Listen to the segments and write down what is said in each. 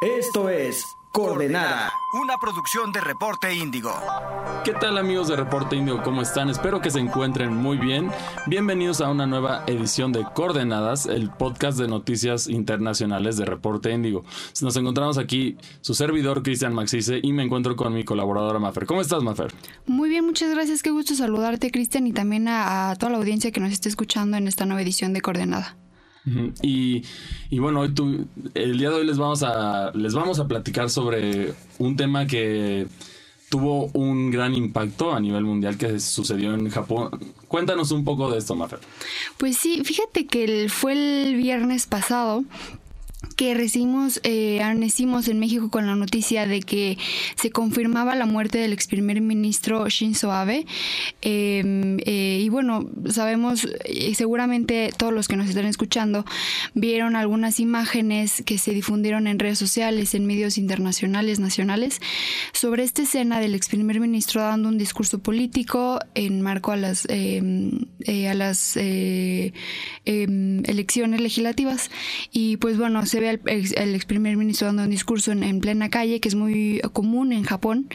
Esto es Coordenada. Una producción de Reporte Índigo. ¿Qué tal amigos de Reporte Índigo? ¿Cómo están? Espero que se encuentren muy bien. Bienvenidos a una nueva edición de Coordenadas, el podcast de noticias internacionales de Reporte Índigo. Nos encontramos aquí su servidor Cristian Maxice y me encuentro con mi colaboradora Mafer. ¿Cómo estás Mafer? Muy bien, muchas gracias. Qué gusto saludarte Cristian y también a, a toda la audiencia que nos esté escuchando en esta nueva edición de Coordenada. Y, bueno, hoy tú, el día de hoy les vamos a les vamos a platicar sobre un tema que tuvo un gran impacto a nivel mundial que sucedió en Japón. Cuéntanos un poco de esto, Mafer. Pues sí, fíjate que fue el viernes pasado que recibimos, eh, en México con la noticia de que se confirmaba la muerte del ex primer ministro Shinzo Abe. Em, eh, y bueno, sabemos, eh, seguramente todos los que nos están escuchando vieron algunas imágenes que se difundieron en redes sociales, en medios internacionales, nacionales, sobre esta escena del ex primer ministro dando un discurso político en marco a las, em, eh, a las em, elecciones legislativas. Y pues bueno, se ve el ex primer ministro dando un discurso en, plena calle, que es muy común en Japón,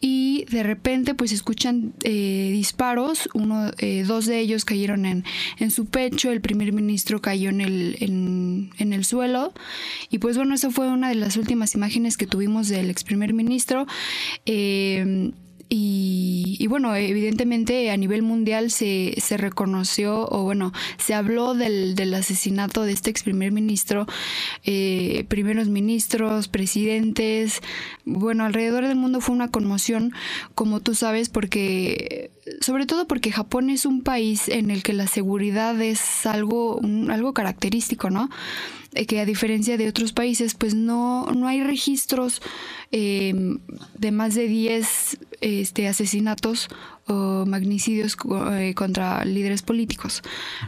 y de repente pues escuchan eh, disparos, uno, eh, dos de ellos cayeron en, en, su pecho, el primer ministro cayó en el, en el suelo, y pues bueno, esa fue una de las últimas imágenes que tuvimos del ex primer ministro. Eh, y, bueno, evidentemente a nivel mundial se, se reconoció, o bueno, se habló del, del, asesinato de este ex primer ministro, eh, primeros ministros, presidentes. Bueno, alrededor del mundo fue una conmoción, como tú sabes, porque, sobre todo porque Japón es un país en el que la seguridad es algo, algo característico, ¿no? Eh, que a diferencia de otros países, pues no, no hay registros eh, de más de 10 este, asesinatos o magnicidios eh, contra líderes políticos,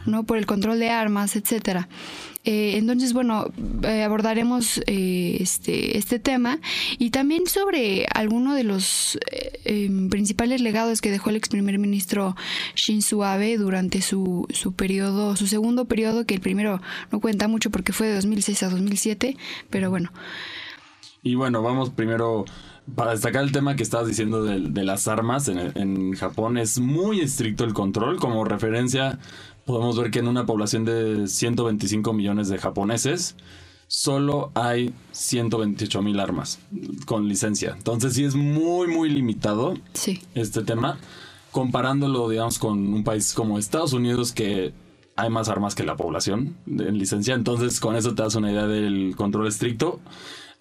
¿no? Por el control de armas, etcétera. entonces, bueno, abordaremos este, este tema y también sobre alguno de los em, principales legados que dejó el ex primer ministro Shinzo Abe durante su, su periodo, su segundo periodo, que el primero no cuenta mucho porque fue de 2006 a 2007, pero bueno. Y bueno, vamos primero para destacar el tema que estabas diciendo de, las armas en, en, Japón, es muy estricto el control. Como referencia, podemos ver que en una población de 125 millones de japoneses, solo hay 128 mil armas con licencia. Entonces sí es muy, muy limitado este tema, comparándolo, digamos, con un país como Estados Unidos que hay más armas que la población en licencia. Entonces con eso te das una idea del control estricto.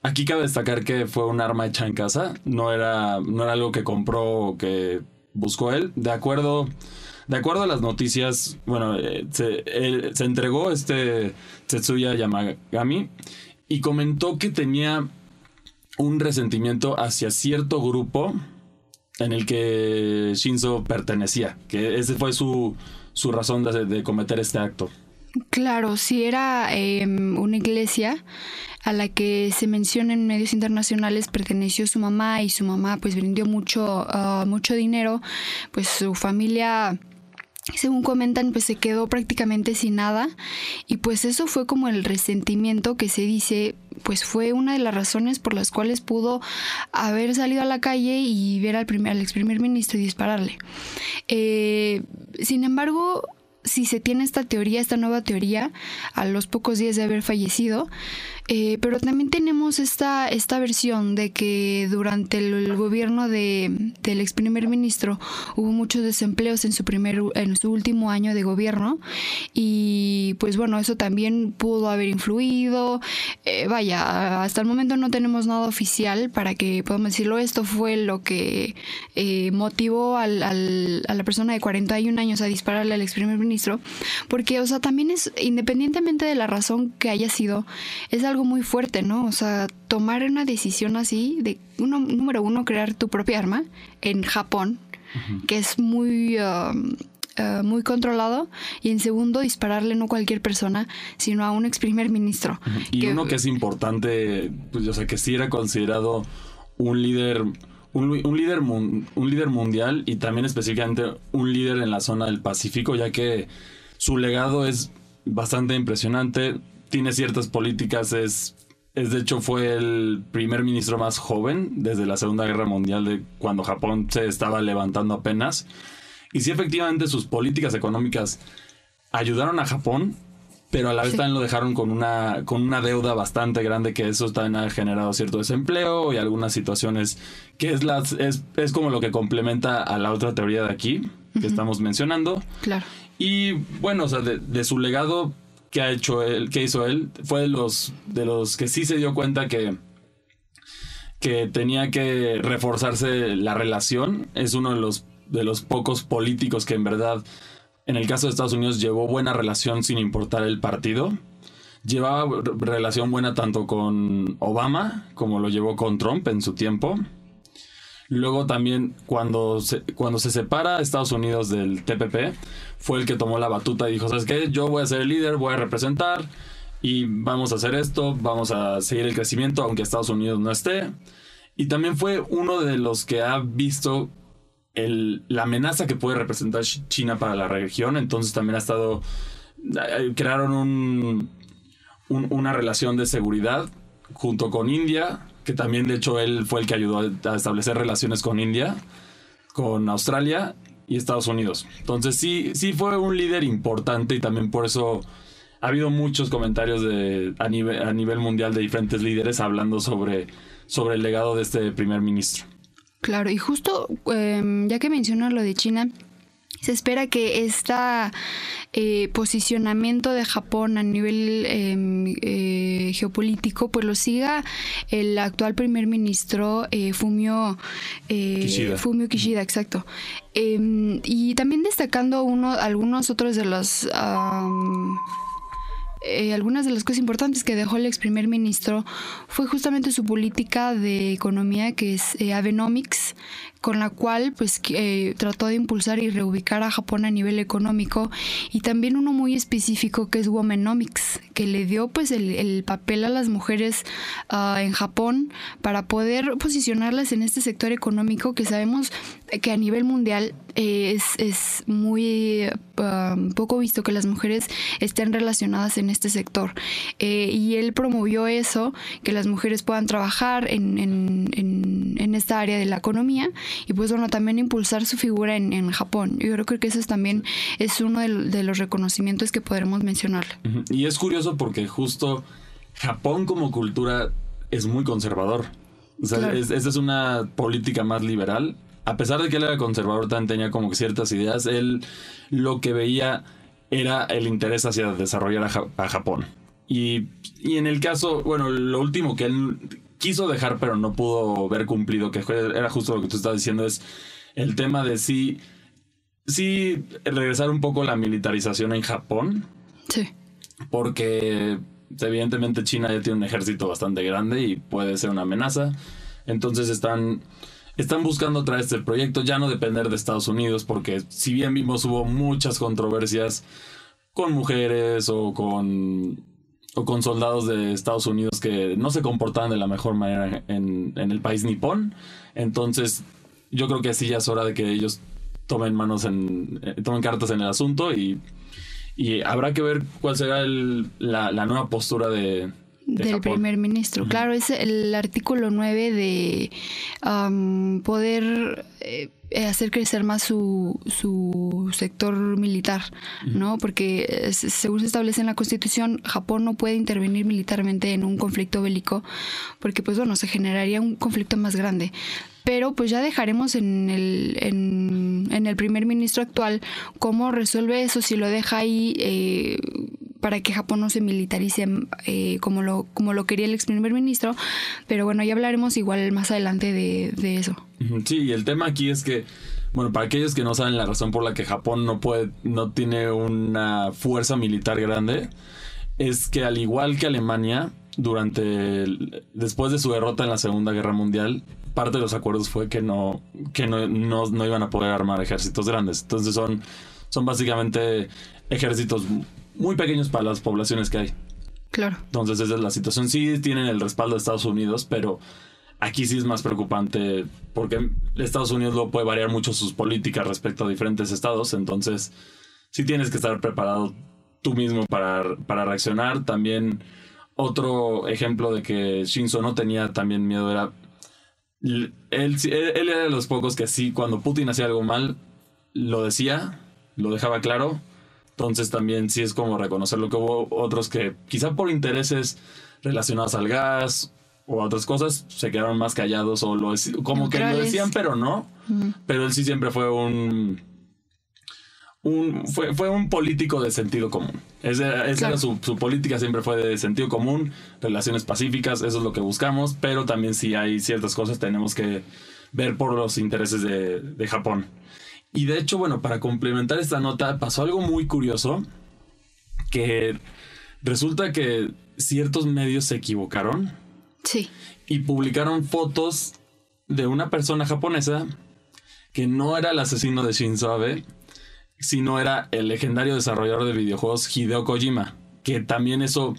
Aquí cabe destacar que fue un arma hecha en casa, no era, no era algo que compró o que buscó él. De acuerdo, de acuerdo a las noticias, bueno, eh, se, se entregó este Tetsuya Yamagami y comentó que tenía un resentimiento hacia cierto grupo en el que Shinzo pertenecía, que ese fue su, su razón de, cometer este acto. Claro, si era em, una iglesia a la que se menciona en medios internacionales perteneció su mamá y su mamá pues vendió mucho, ah, mucho dinero, pues su familia según comentan, pues se quedó prácticamente sin nada y pues eso fue como el resentimiento que se dice, pues fue una de las razones por las cuales pudo haber salido a la calle y ver al, primer, al ex primer ministro y dispararle. Eh, sin embargo, si se tiene esta teoría, esta nueva teoría, a los pocos días de haber fallecido, eh, pero también tenemos esta, esta versión de que durante el, gobierno de, del ex primer ministro hubo muchos desempleos en su, primer, en su último año de gobierno y pues bueno, eso también pudo haber influido. Eh, vaya, hasta el momento no tenemos nada oficial para que podamos decirlo. Esto fue lo que eh, motivó al, al, a la persona de 41 años a dispararle al ex primer ministro, porque, o sea, también es, independientemente de la razón que haya sido, es algo muy fuerte, ¿no? O sea, tomar una decisión así de, uno, número uno, crear tu propia arma en Japón, que es muy... Um, uh, muy controlado y en segundo dispararle no a cualquier persona sino a un ex primer ministro. Y uno que es importante pues o sea que sí era considerado un líder un, líder un líder mundial y también específicamente un líder en la zona del Pacífico ya que su legado es bastante impresionante tiene ciertas políticas, es es de hecho fue el primer ministro más joven desde la Segunda Guerra Mundial de cuando Japón se estaba levantando apenas. Y sí, efectivamente, sus políticas económicas ayudaron a Japón, pero a la vez también lo dejaron con una, con una deuda bastante grande que eso también ha generado cierto desempleo y algunas situaciones que es, las, es, es como lo que complementa a la otra teoría de aquí que estamos mencionando. Claro. Y bueno, o sea, de, de su legado que ha hecho que hizo él, fue de los, de los que sí se dio cuenta que, que tenía que reforzarse la relación. Es uno de los, de los pocos políticos que en verdad, en el caso de Estados Unidos, llevó buena relación sin importar el partido. Llevaba relación buena tanto con Obama como lo llevó con Trump en su tiempo. Luego también cuando se, cuando se separa Estados Unidos del TPP, fue el que tomó la batuta y dijo, ¿sabes qué? Yo voy a ser el líder, voy a representar y vamos a hacer esto, vamos a seguir el crecimiento aunque Estados Unidos no esté. Y también fue uno de los que ha visto la amenaza que puede representar China para la región, entonces también ha estado, eh, crearon un, un, una relación de seguridad junto con India, que también de hecho él fue el que ayudó a establecer relaciones con India, con Australia y Estados Unidos. Entonces sí, sí fue un líder importante y también por eso ha habido muchos comentarios de, a, nivel, mundial de diferentes líderes hablando sobre, sobre el legado de este primer ministro. Claro, y justo eh, ya que mencionas lo de China, se espera que este posicionamiento de Japón a nivel eh, eh, geopolítico pues lo siga el actual primer ministro eh, Fumio, Kishida. Fumio Kishida, exacto. Em, y también destacando uno, algunos otros de los... Um, eh, algunas de las cosas importantes que dejó el ex primer ministro fue justamente su política de economía que es eh, Abenomics, con la cual pues eh, trató de impulsar y reubicar a Japón a nivel económico y también uno muy específico que es Womenomics, que le dio pues el, el papel a las mujeres uh, en Japón para poder posicionarlas en este sector económico que sabemos que a nivel mundial eh, es, es, muy uh, poco visto que las mujeres estén relacionadas en este sector. Eh, y él promovió eso, que las mujeres puedan trabajar en, en, en, esta área de la economía y pues bueno, también impulsar su figura en, en Japón. Yo creo que eso es también es uno de, de los reconocimientos que podremos mencionar. Y es curioso porque justo Japón como cultura es muy conservador. O sea, claro. esa es una política más liberal a pesar de que él era conservador, también tenía como ciertas ideas, él lo que veía era el interés hacia desarrollar a, ja a Japón. Y, y, en el caso, bueno, lo último que él quiso dejar pero no pudo ver cumplido, que era justo lo que tú estabas diciendo, es el tema de si, si regresar un poco la militarización en Japón. Sí. Porque evidentemente China ya tiene un ejército bastante grande y puede ser una amenaza. Entonces están están buscando traer este proyecto, ya no depender de Estados Unidos, porque si bien vimos hubo muchas controversias con mujeres o con, o con soldados de Estados Unidos que no se comportaban de la mejor manera en, en el país nipón, entonces yo creo que así ya es hora de que ellos tomen manos en, eh, tomen cartas en el asunto y, y habrá que ver cuál será el, la, la nueva postura de, de del Japón. primer ministro. Uh -huh. Claro, es el artículo 9 de um, poder eh, hacer crecer más su, su sector militar. ¿no? Porque según se establece en la Constitución, Japón no puede intervenir militarmente en un conflicto bélico, porque pues bueno, se generaría un conflicto más grande pero pues ya dejaremos en el, en, en, el primer ministro actual cómo resuelve eso, si lo deja ahí eh, para que Japón no se militarice eh, como, lo, como lo quería el ex primer ministro, pero bueno, ya hablaremos igual más adelante de, de eso. Sí, y el tema aquí es que bueno, para aquellos que no saben la razón por la que Japón no puede, no tiene una fuerza militar grande, es que al igual que Alemania, durante el, después de su derrota en la Segunda Guerra Mundial, parte de los acuerdos fue que no, que no, no, no iban a poder armar ejércitos grandes. Entonces son, son básicamente ejércitos muy pequeños para las poblaciones que hay. Claro. Entonces esa es la situación. Sí tienen el respaldo de Estados Unidos, pero aquí sí es más preocupante porque Estados Unidos lo puede variar mucho sus políticas respecto a diferentes estados. Entonces sí tienes que estar preparado tú mismo para, para reaccionar. También otro ejemplo de que Shinzo no tenía también miedo era... Él, él, era de los pocos que sí, cuando Putin hacía algo mal, lo decía, lo dejaba claro. Entonces también sí es como reconocerlo que hubo otros que quizá por intereses relacionados al gas o a otras cosas se quedaron más callados o lo como que lo decían pero no. Pero él sí siempre fue un un, fue, fue un político de sentido común. Esa, era su, su, política, siempre fue de sentido común, relaciones pacíficas, eso es lo que buscamos, pero también si hay ciertas cosas tenemos que ver por los intereses de, de Japón. Y de hecho, bueno, para complementar esta nota, pasó algo muy curioso, que resulta que ciertos medios se equivocaron. Sí. Y publicaron fotos de una persona japonesa que no era el asesino de Shinzo Abe, sino era el legendario desarrollador de videojuegos Hideo Kojima, que también eso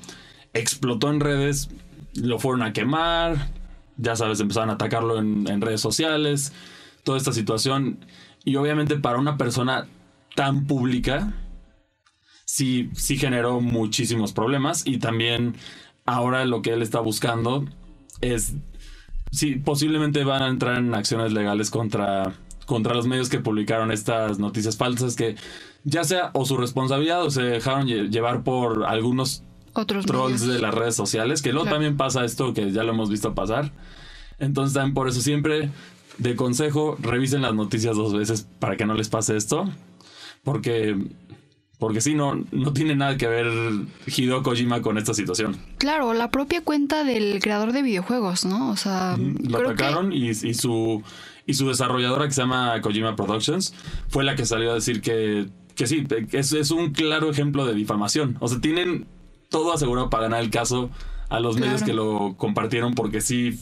explotó en redes, lo fueron a quemar, ya sabes, empezaron a atacarlo en, en redes sociales, toda esta situación. Y obviamente para una persona tan pública, sí, sí generó muchísimos problemas. Y también ahora lo que él está buscando es, sí, posiblemente van a entrar en acciones legales contra, contra los medios que publicaron estas noticias falsas que ya sea o su responsabilidad o se dejaron llevar por algunos otros trolls de las redes sociales, que luego también pasa esto que ya lo hemos visto pasar. Entonces también por eso siempre de consejo, revisen las noticias dos veces para que no les pase esto. Porque, porque sí, no, no tiene nada que ver Hideo Kojima con esta situación. Claro, la propia cuenta del creador de videojuegos, ¿no? O sea, lo atacaron y, y, su, y su desarrolladora que se llama Kojima Productions fue la que salió a decir que, que sí, es, es un claro ejemplo de difamación. O sea, tienen todo asegurado para ganar el caso a los claro. medios que lo compartieron porque sí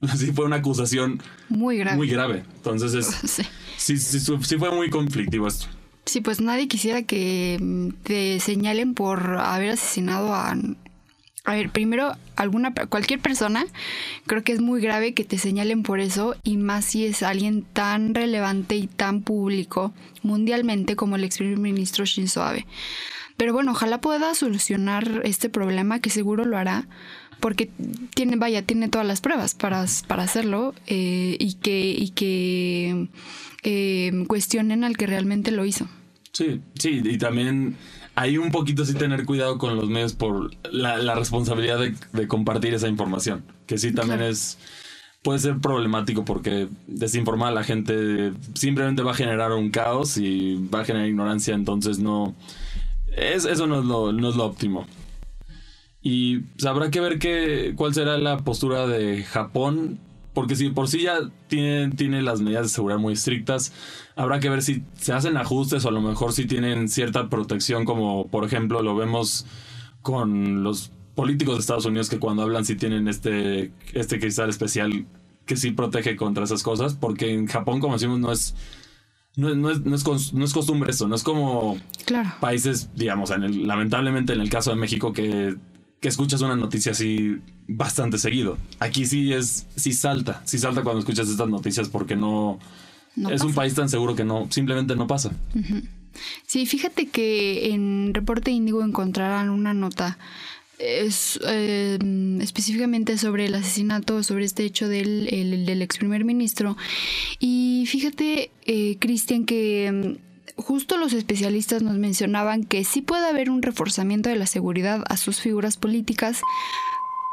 sí fue una acusación muy grave. Muy grave. Entonces es, sí. Sí, sí, fue muy conflictivo esto. Sí, pues nadie quisiera que mm, te señalen por haber asesinado a... A ver, primero, alguna cualquier persona, creo que es muy grave que te señalen por eso, y más si es alguien tan relevante y tan público mundialmente como el ex primer ministro Shinzo Abe. Pero bueno, ojalá pueda solucionar este problema, que seguro lo hará, porque tiene, vaya, tiene todas las pruebas para, para hacerlo eh, y que, y que eh, cuestionen al que realmente lo hizo. Sí, sí, y también hay un poquito sí tener cuidado con los medios por la, la responsabilidad de, de, compartir esa información, que sí también claro. es puede ser problemático porque desinformar a la gente simplemente va a generar un caos y va a generar ignorancia, entonces no es, eso no es lo, no es lo óptimo. Y pues, habrá que ver qué, cuál será la postura de Japón. Porque si por sí ya tiene, tiene las medidas de seguridad muy estrictas, habrá que ver si se hacen ajustes o a lo mejor si tienen cierta protección, como por ejemplo lo vemos con los políticos de Estados Unidos que cuando hablan sí tienen este, este cristal especial que sí protege contra esas cosas, porque en Japón, como decimos, no es no, no, es, no, es, no es costumbre eso, no es como claro. países, digamos, en el, lamentablemente en el caso de México que que escuchas una noticia así bastante seguido. Aquí sí es, sí salta, sí salta cuando escuchas estas noticias porque no, no es pasa. un país tan seguro que no, simplemente no pasa. Uh -huh. Sí, fíjate que en Reporte Índigo encontrarán una nota es, eh, específicamente sobre el asesinato, sobre este hecho del, el, del ex primer ministro. Y fíjate, eh, Cristian, que justo los especialistas nos mencionaban que sí puede haber un reforzamiento de la seguridad a sus figuras políticas,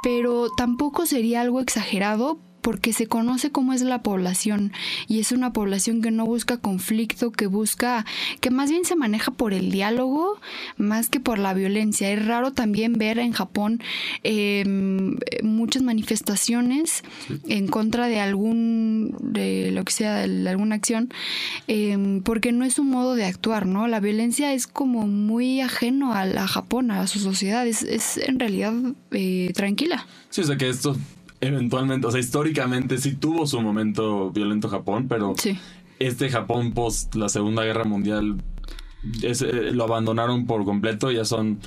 pero tampoco sería algo exagerado porque se conoce cómo es la población y es una población que no busca conflicto, que busca, que más bien se maneja por el diálogo más que por la violencia. Es raro también ver en Japón eh, muchas manifestaciones sí. en contra de algún, de lo que sea, de alguna acción, eh, porque no es un modo de actuar, ¿no? La violencia es como muy ajeno a, la Japón, a su sociedad, es, es en realidad eh, tranquila. Sí, o sea que esto eventualmente, o sea, históricamente sí tuvo su momento violento Japón, pero sí. este Japón post la Segunda Guerra Mundial es, eh, lo abandonaron por completo, ya son,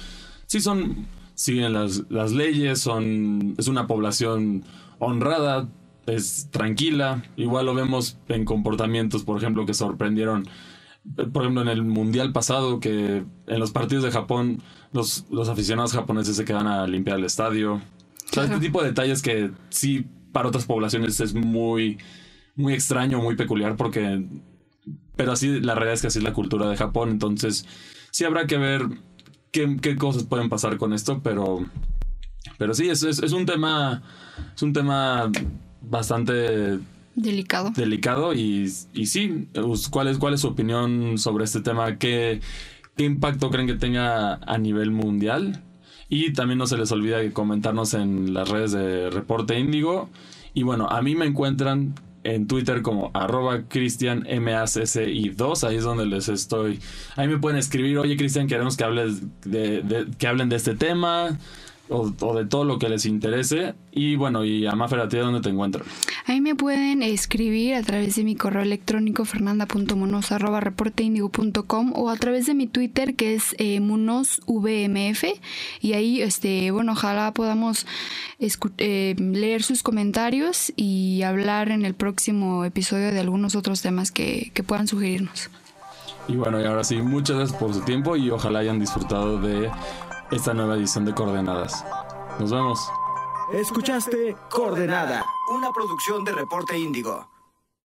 sí son, siguen las, las leyes, son, es una población honrada, es tranquila, igual lo vemos en comportamientos, por ejemplo, que sorprendieron por ejemplo, en el mundial pasado, que en los partidos de Japón, los, los aficionados japoneses se quedan a limpiar el estadio. O sea, este tipo de detalles que sí para otras poblaciones es muy, muy extraño, muy peculiar, porque. Pero así, la realidad es que así es la cultura de Japón. Entonces, sí habrá que ver qué, qué cosas pueden pasar con esto, pero. Pero sí, es, es, es un tema. Es un tema bastante Delicado. delicado y, y sí, ¿cuál es, ¿cuál es su opinión sobre este tema? ¿Qué, ¿Qué impacto creen que tenga a nivel mundial? Y también no se les olvida comentarnos en las redes de Reporte Índigo. Y bueno, a mí me encuentran en Twitter como arroba cristianmacci2, ahí es donde les estoy. Ahí me pueden escribir, oye Cristian, queremos que hables de- que hablen de este tema o, o de todo lo que les interese. Y bueno, y a Mafer, ¿a ti dónde te encuentran? Ahí me pueden escribir a través de mi correo electrónico fernanda.munoz.reporteindigo.com o a través de mi Twitter que es eh, munosvmf y ahí, este, bueno, ojalá podamos eh, leer sus comentarios y hablar en el próximo episodio de algunos otros temas que, que puedan sugerirnos. Y bueno, y ahora sí, muchas gracias por su tiempo y ojalá hayan disfrutado de esta nueva edición de Coordenadas. Nos vemos. Escuchaste Coordenada. Una producción de Reporte Índigo.